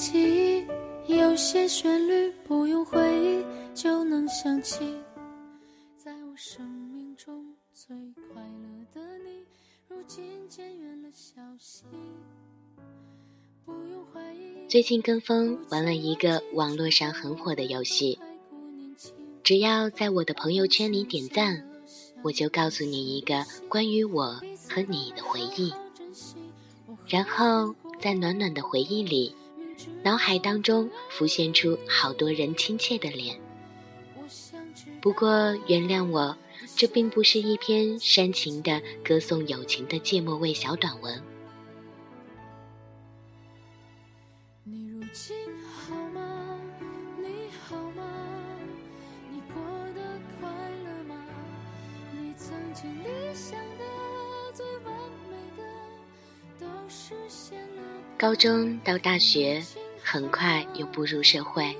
记忆，有些旋律，不用回忆就能想起。在我生命中最快乐的你，如今渐远了消息。不用怀疑。最近跟风玩了一个网络上很火的游戏，只要在我的朋友圈里点赞，我就告诉你一个关于我和你的回忆，然后在暖暖的回忆里，脑海当中浮现出好多人亲切的脸。不过原谅我，这并不是一篇煽情的歌颂友情的芥末味小短文。你如今好吗？你好吗？你过得快乐吗？你曾经理想的最完美的都实现了。高中到大学，很快又步入社会，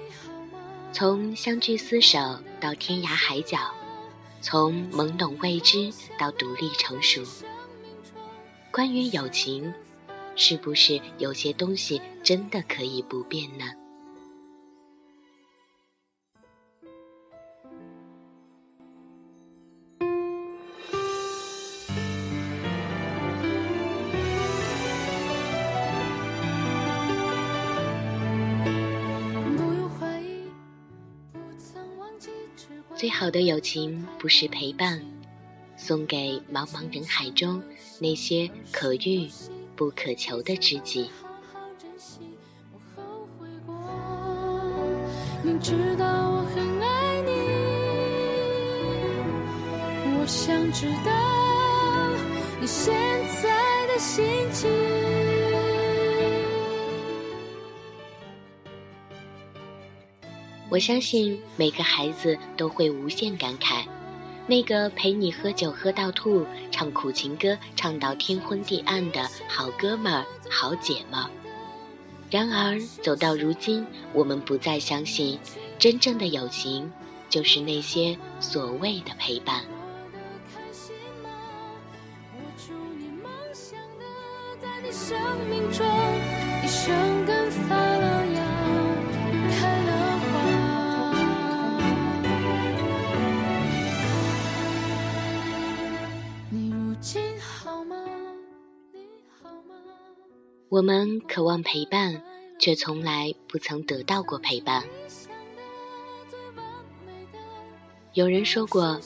从相聚厮守到天涯海角，从懵懂未知到独立成熟。关于友情。是不是有些东西真的可以不变呢？最好的友情不是陪伴，送给茫茫人海中那些可遇。不可求的知己。明知道我很爱你，我想知道你现在的心情。我相信每个孩子都会无限感慨。那个陪你喝酒喝到吐、唱苦情歌唱到天昏地暗的好哥们儿、好姐们儿。然而走到如今，我们不再相信，真正的友情就是那些所谓的陪伴。生命中我们渴望陪伴，却从来不曾得到过陪伴。有人说过，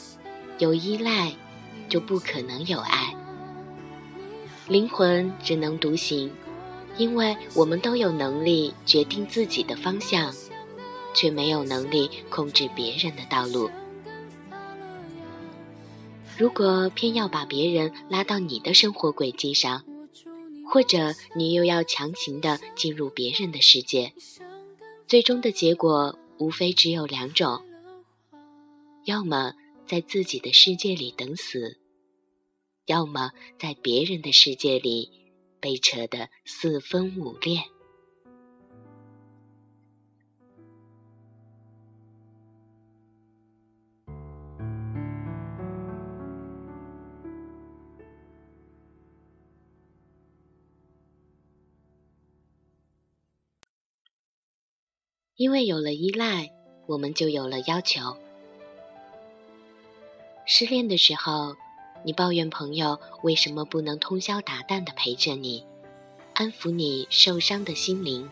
有依赖就不可能有爱。灵魂只能独行，因为我们都有能力决定自己的方向，却没有能力控制别人的道路。如果偏要把别人拉到你的生活轨迹上，或者你又要强行的进入别人的世界，最终的结果无非只有两种：要么在自己的世界里等死，要么在别人的世界里被扯得四分五裂。因为有了依赖，我们就有了要求。失恋的时候，你抱怨朋友为什么不能通宵达旦的陪着你，安抚你受伤的心灵；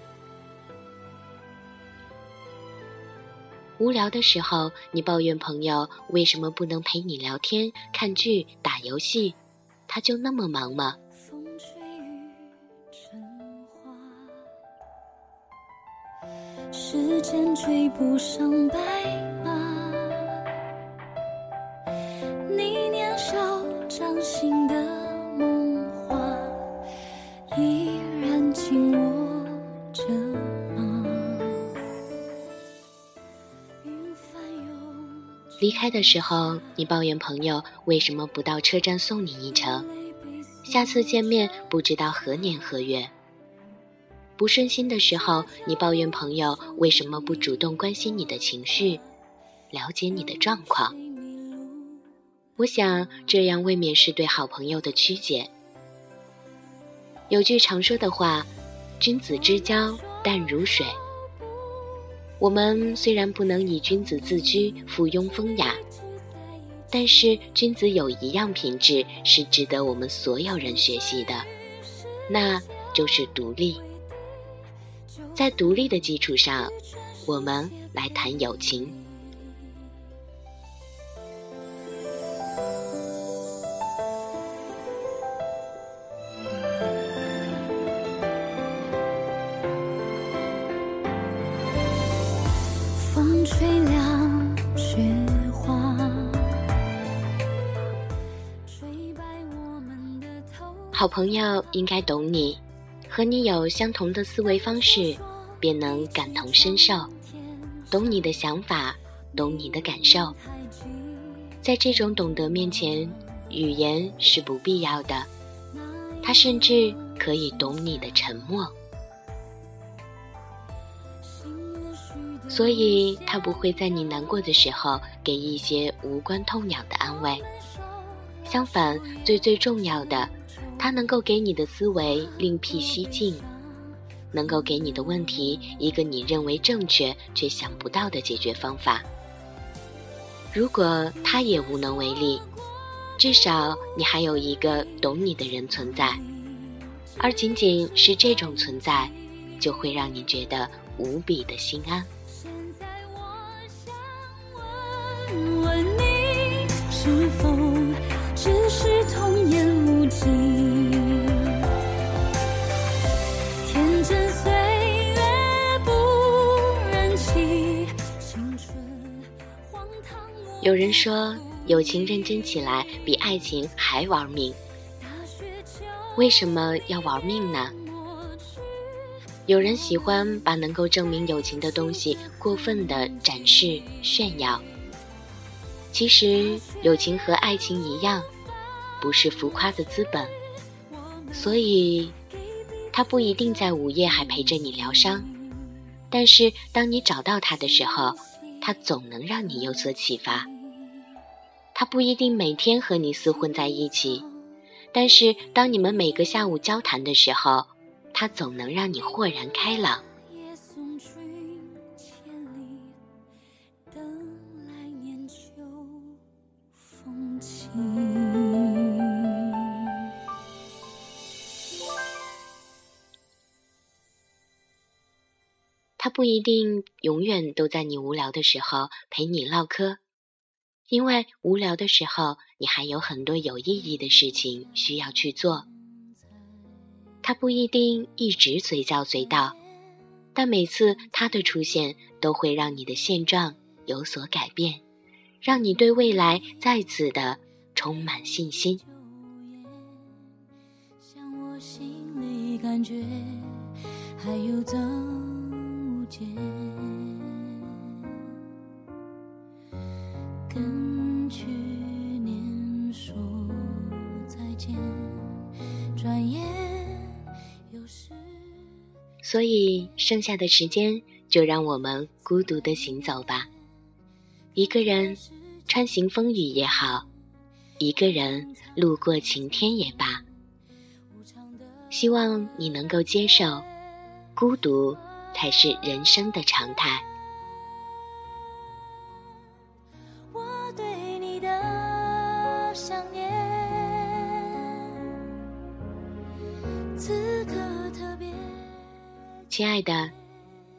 无聊的时候，你抱怨朋友为什么不能陪你聊天、看剧、打游戏，他就那么忙吗？时间追不上白马，你年少掌心的梦话，依然紧握着吗？离开的时候，你抱怨朋友为什么不到车站送你一程，下次见面不知道何年何月。不顺心的时候，你抱怨朋友为什么不主动关心你的情绪，了解你的状况。我想这样未免是对好朋友的曲解。有句常说的话：“君子之交淡如水。我们虽然不能以君子自居、附庸风雅，但是君子有一样品质是值得我们所有人学习的，那就是独立。在独立的基础上，我们来谈友情。风吹凉雪花好朋友应该懂你，和你有相同的思维方式，便能感同身受，懂你的想法，懂你的感受。在这种懂得面前，语言是不必要的，他甚至可以懂你的沉默，所以他不会在你难过的时候给一些无关痛痒的安慰。相反，最最重要的。他能够给你的思维另辟蹊径，能够给你的问题一个你认为正确却想不到的解决方法。如果他也无能为力，至少你还有一个懂你的人存在，而仅仅是这种存在，就会让你觉得无比的心安。现在我想问问你，是否只是童言无忌？有人说，友情认真起来比爱情还玩命。为什么要玩命呢？有人喜欢把能够证明友情的东西过分的展示炫耀。其实，友情和爱情一样，不是浮夸的资本，所以，他不一定在午夜还陪着你疗伤。但是，当你找到他的时候，他总能让你有所启发。他不一定每天和你厮混在一起，但是当你们每个下午交谈的时候，他总能让你豁然开朗。他不一定永远都在你无聊的时候陪你唠嗑。因为无聊的时候，你还有很多有意义的事情需要去做。他不一定一直随叫随到，但每次他的出现都会让你的现状有所改变，让你对未来再次的充满信心。像我心里感觉还有增无间。所以，剩下的时间就让我们孤独的行走吧。一个人穿行风雨也好，一个人路过晴天也罢。希望你能够接受，孤独才是人生的常态。亲爱的，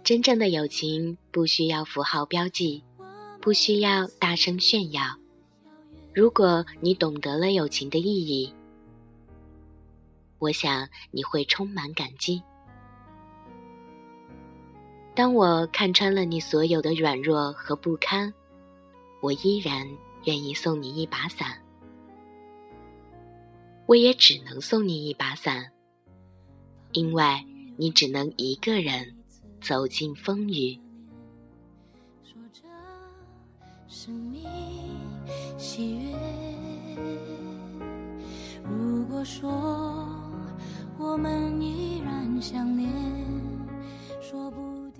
真正的友情不需要符号标记，不需要大声炫耀。如果你懂得了友情的意义，我想你会充满感激。当我看穿了你所有的软弱和不堪，我依然愿意送你一把伞。我也只能送你一把伞，因为。你只能一个人走进风雨。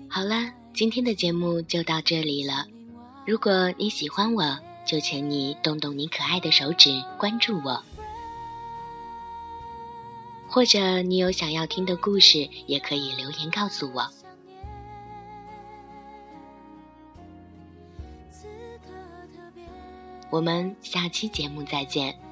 好了，今天的节目就到这里了。如果你喜欢我，就请你动动你可爱的手指关注我。或者你有想要听的故事，也可以留言告诉我。我们下期节目再见。